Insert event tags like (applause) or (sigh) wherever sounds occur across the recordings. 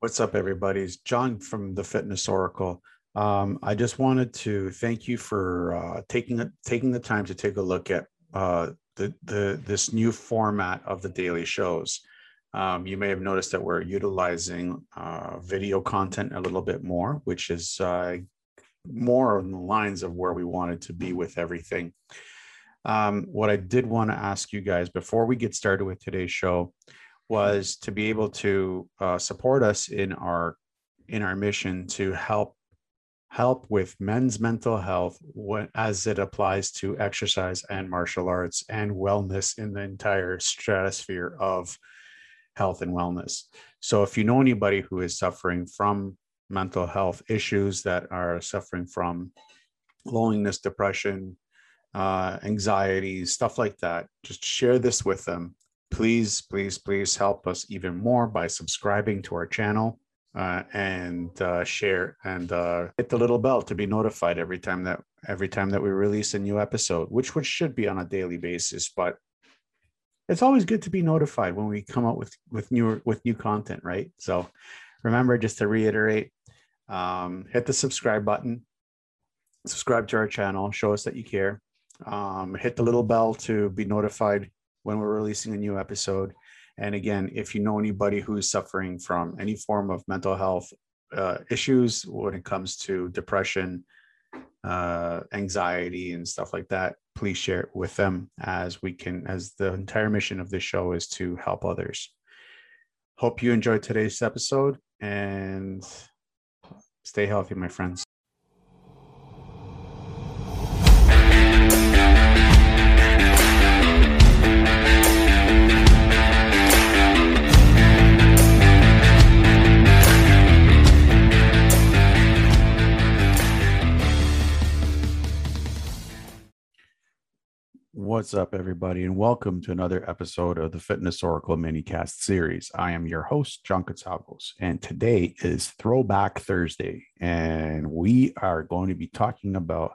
What's up, everybody? It's John from the Fitness Oracle. Um, I just wanted to thank you for uh, taking taking the time to take a look at uh, the the this new format of the daily shows. Um, you may have noticed that we're utilizing uh, video content a little bit more, which is uh, more on the lines of where we wanted to be with everything. Um, what I did want to ask you guys before we get started with today's show was to be able to uh, support us in our in our mission to help help with men's mental health as it applies to exercise and martial arts and wellness in the entire stratosphere of health and wellness. So if you know anybody who is suffering from mental health issues that are suffering from loneliness, depression, uh, anxiety, stuff like that, just share this with them please, please, please help us even more by subscribing to our channel uh, and uh, share and uh, hit the little bell to be notified every time that every time that we release a new episode, which which should be on a daily basis. But it's always good to be notified when we come out with with new with new content, right? So remember, just to reiterate, um, hit the subscribe button, subscribe to our channel, show us that you care. Um, hit the little bell to be notified when we're releasing a new episode. And again, if you know anybody who's suffering from any form of mental health uh, issues when it comes to depression, uh, anxiety, and stuff like that, please share it with them as we can, as the entire mission of this show is to help others. Hope you enjoyed today's episode and stay healthy, my friends. What's up, everybody, and welcome to another episode of the Fitness Oracle Minicast series. I am your host, John Katsavos, and today is Throwback Thursday, and we are going to be talking about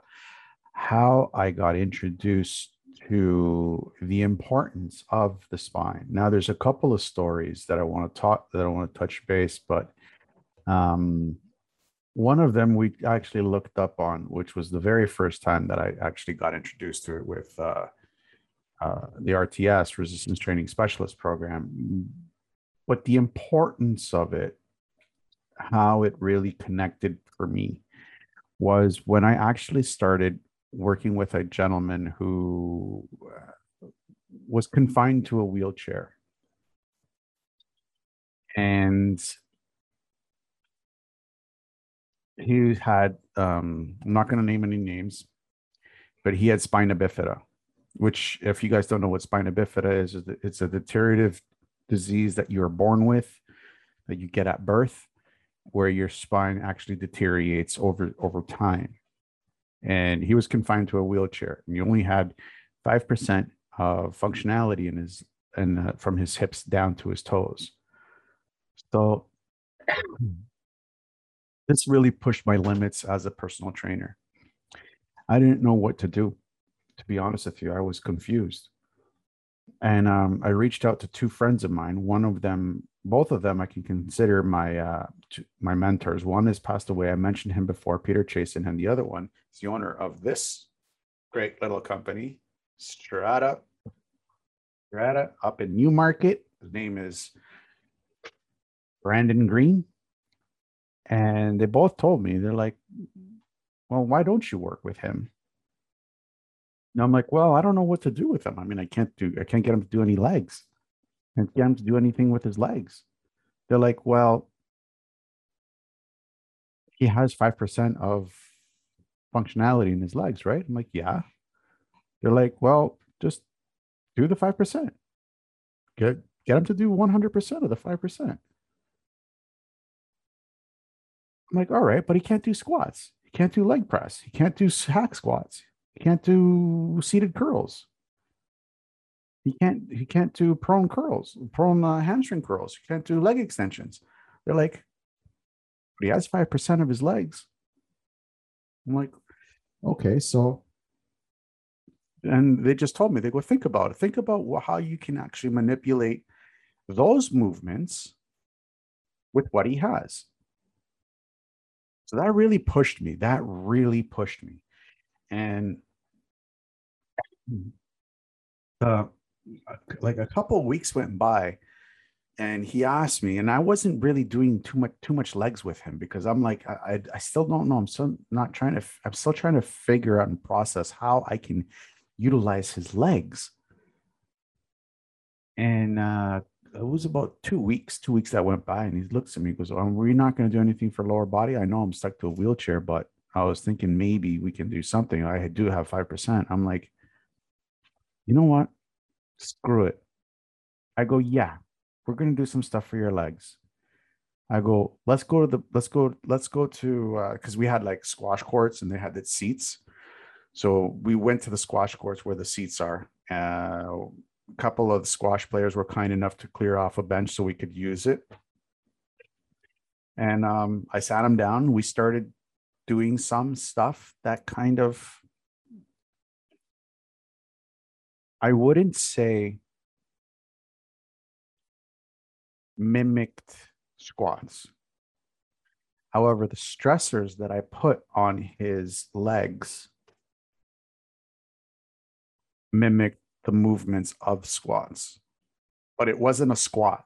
how I got introduced to the importance of the spine. Now, there's a couple of stories that I want to talk that I want to touch base, but um, one of them we actually looked up on, which was the very first time that I actually got introduced to it with uh, uh, the RTS resistance training specialist program, but the importance of it, how it really connected for me, was when I actually started working with a gentleman who uh, was confined to a wheelchair. And he had, um, I'm not going to name any names, but he had spina bifida which if you guys don't know what spina bifida is, it's a deteriorative disease that you're born with, that you get at birth, where your spine actually deteriorates over over time. And he was confined to a wheelchair. And he only had five percent of functionality in his and uh, from his hips down to his toes. So this really pushed my limits as a personal trainer. I didn't know what to do to be honest with you. I was confused. And um, I reached out to two friends of mine. One of them, both of them, I can consider my uh, my mentors. One has passed away. I mentioned him before, Peter Chasen, and the other one is the owner of this great little company, Strata. Strata up in Newmarket. His name is Brandon Green. And they both told me, they're like, well, why don't you work with him? And I'm like, well, I don't know what to do with him. I mean, I can't do, I can't get him to do any legs. I can't get him to do anything with his legs. They're like, well, he has 5% of functionality in his legs, right? I'm like, yeah. They're like, well, just do the 5%. Get, get him to do 100% of the 5%. I'm like, all right, but he can't do squats. He can't do leg press. He can't do hack squats. He can't do seated curls. He can't. He can't do prone curls, prone uh, hamstring curls. He can't do leg extensions. They're like, he has five percent of his legs. I'm like, okay, so. And they just told me they go think about it. Think about how you can actually manipulate those movements with what he has. So that really pushed me. That really pushed me. And the like a couple weeks went by and he asked me and i wasn't really doing too much too much legs with him because i'm like i i still don't know. I'm still not trying to i'm still trying to figure out and process how i can utilize his legs. And uh it was about two weeks two weeks that went by and he looks at me goes we're not going to do anything for lower body? I know i'm stuck to a wheelchair but i was thinking maybe we can do something. I do have 5% i'm like you know what screw it i go yeah we're to do some stuff for your legs. I go, let's go to the, let's go, let's go to, uh, cause we had like squash courts and they had the seats. So we went to the squash courts where the seats are. Uh, a couple of squash players were kind enough to clear off a bench so we could use it. And um, I sat him down. We started doing some stuff that kind of, I wouldn't say mimicked squats. However, the stressors that I put on his legs mimicked the movements of squats, but it wasn't a squat.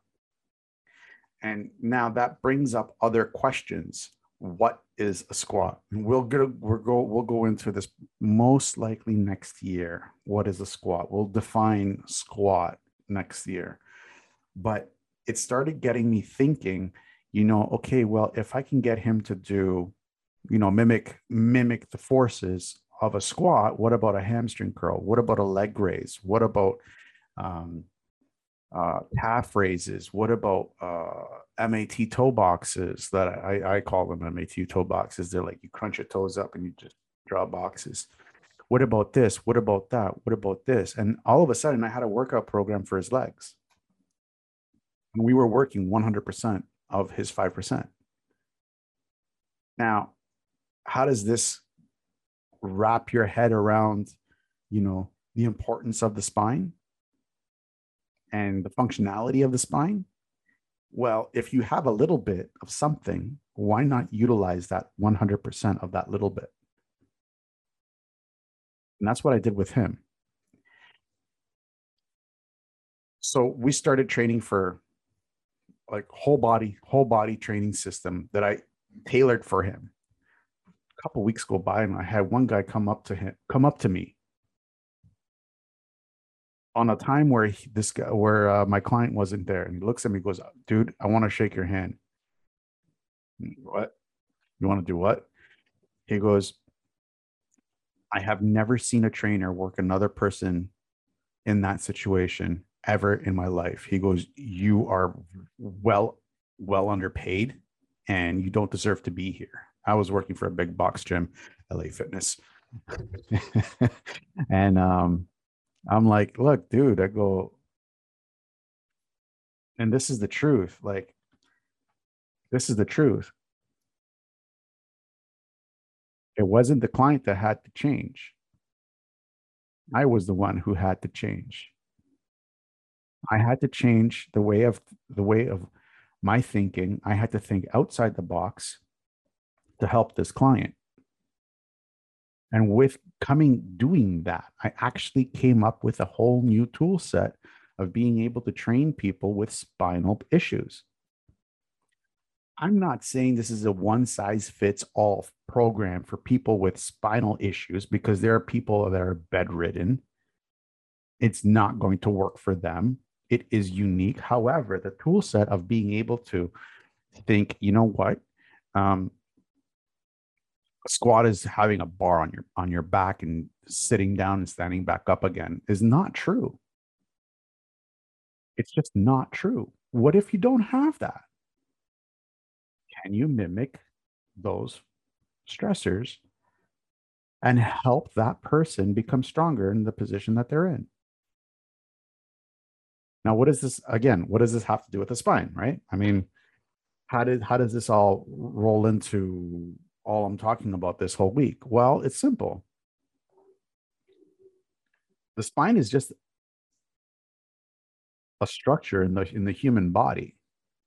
And now that brings up other questions. What is a squat? we'll go, we'll go, we'll go into this most likely next year. What is a squat? We'll define squat next year. But it started getting me thinking, you know, okay, well, if I can get him to do, you know, mimic mimic the forces of a squat, what about a hamstring curl? What about a leg raise? What about um, uh, calf raises? What about uh, MAT toe boxes that I, I call them MAT toe boxes? They're like you crunch your toes up and you just draw boxes. What about this? What about that? What about this? And all of a sudden, I had a workout program for his legs and we were working 100% of his 5%. Now, how does this wrap your head around, you know, the importance of the spine and the functionality of the spine? Well, if you have a little bit of something, why not utilize that 100% of that little bit? And that's what I did with him. So we started training for like whole body whole body training system that I tailored for him. A couple weeks go by and I had one guy come up to him come up to me on a time where he, this guy where uh, my client wasn't there and he looks at me goes dude I want to shake your hand. What? You want to do what? He goes I have never seen a trainer work another person in that situation ever in my life. He goes, You are well, well underpaid and you don't deserve to be here. I was working for a big box gym, LA Fitness. (laughs) and um, I'm like, Look, dude, I go, and this is the truth. Like, this is the truth. It wasn't the client that had to change. I was the one who had to change. I had to change the way of the way of my thinking. I had to think outside the box to help this client. And with coming doing that, I actually came up with a whole new tool set of being able to train people with spinal issues. I'm not saying this is a one size fits all program for people with spinal issues because there are people that are bedridden. It's not going to work for them it is unique. However, the tool set of being able to think, you know what, um, squat is having a bar on your on your back and sitting down and standing back up again is not true. It's just not true. What if you don't have that? Can you mimic those stressors and help that person become stronger in the position that they're in? Now, what is this again? What does this have to do with the spine, right? I mean, how did how does this all roll into all I'm talking about this whole week? Well, it's simple. The spine is just a structure in the in the human body.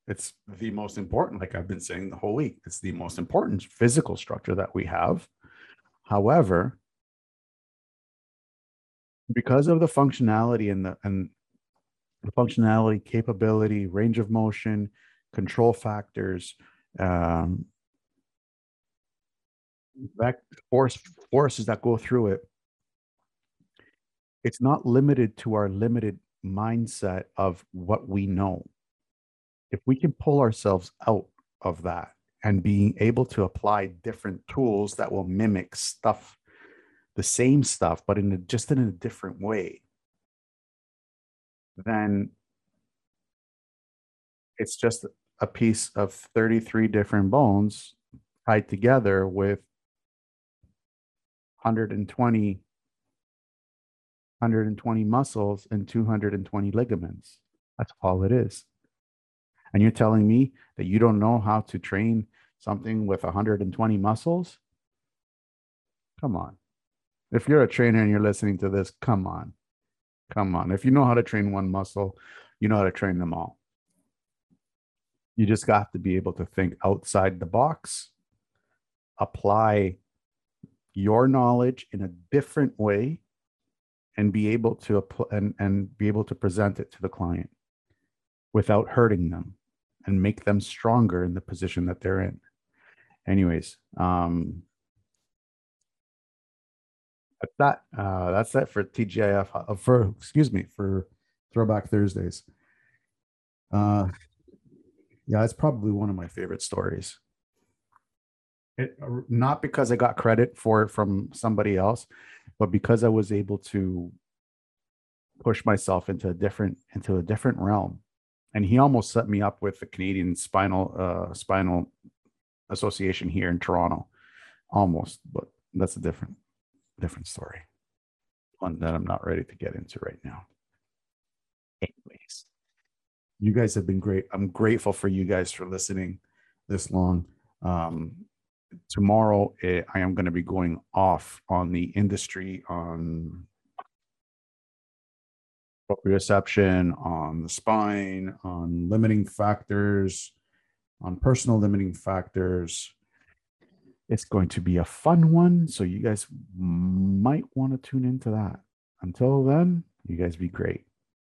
It's the most important, like I've been saying the whole week. It's the most important physical structure that we have. However, because of the functionality and the and the functionality, capability, range of motion, control factors, um, that force forces that go through it. It's not limited to our limited mindset of what we know. If we can pull ourselves out of that and being able to apply different tools that will mimic stuff, the same stuff, but in a, just in a different way, then it's just a piece of 33 different bones tied together with 120 120 muscles and 220 ligaments. That's all it is. And you're telling me that you don't know how to train something with 120 muscles? Come on. If you're a trainer and you're listening to this come on. Come on. If you know how to train one muscle you know how to train them all. You just got to be able to think outside the box apply your knowledge in a different way and be able to apply and, and be able to present it to the client without hurting them and make them stronger in the position that they're in. Anyways um that's that uh that's that for tgif uh, for excuse me for throwback thursdays. Uh yeah it's probably one of my favorite stories it, not because I got credit for it from somebody else, but because I was able to push myself into a different into a different realm. And he almost set me up with the Canadian Spinal uh, Spinal Association here in Toronto, almost, but that's a different different story, one that I'm not ready to get into right now. Anyways, you guys have been great. I'm grateful for you guys for listening this long. Um, tomorrow eh, I am going to be going off on the industry on proprioception, on the spine, on limiting factors, on personal limiting factors. It's going to be a fun one. So you guys might want to tune into that. Until then, you guys be great.